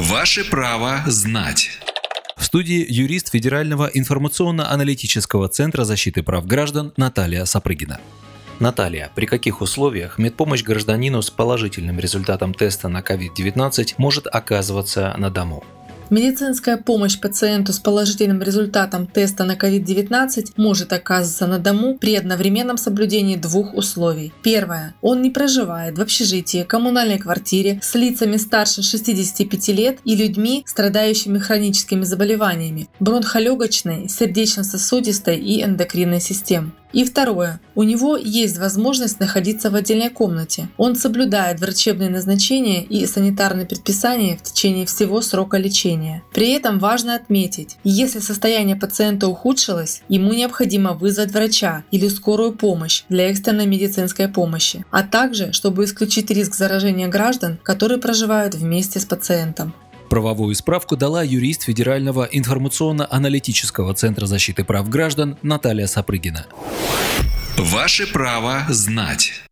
Ваше право знать. В студии юрист Федерального информационно-аналитического центра защиты прав граждан Наталья Сапрыгина. Наталья, при каких условиях медпомощь гражданину с положительным результатом теста на COVID-19 может оказываться на дому? Медицинская помощь пациенту с положительным результатом теста на COVID-19 может оказываться на дому при одновременном соблюдении двух условий. Первое. Он не проживает в общежитии, коммунальной квартире с лицами старше 65 лет и людьми, страдающими хроническими заболеваниями бронхолегочной, сердечно-сосудистой и эндокринной систем. И второе. У него есть возможность находиться в отдельной комнате. Он соблюдает врачебные назначения и санитарные предписания в течение всего срока лечения. При этом важно отметить, если состояние пациента ухудшилось, ему необходимо вызвать врача или скорую помощь для экстренной медицинской помощи, а также, чтобы исключить риск заражения граждан, которые проживают вместе с пациентом. Правовую справку дала юрист Федерального информационно-аналитического центра защиты прав граждан Наталья Сапрыгина. Ваше право знать.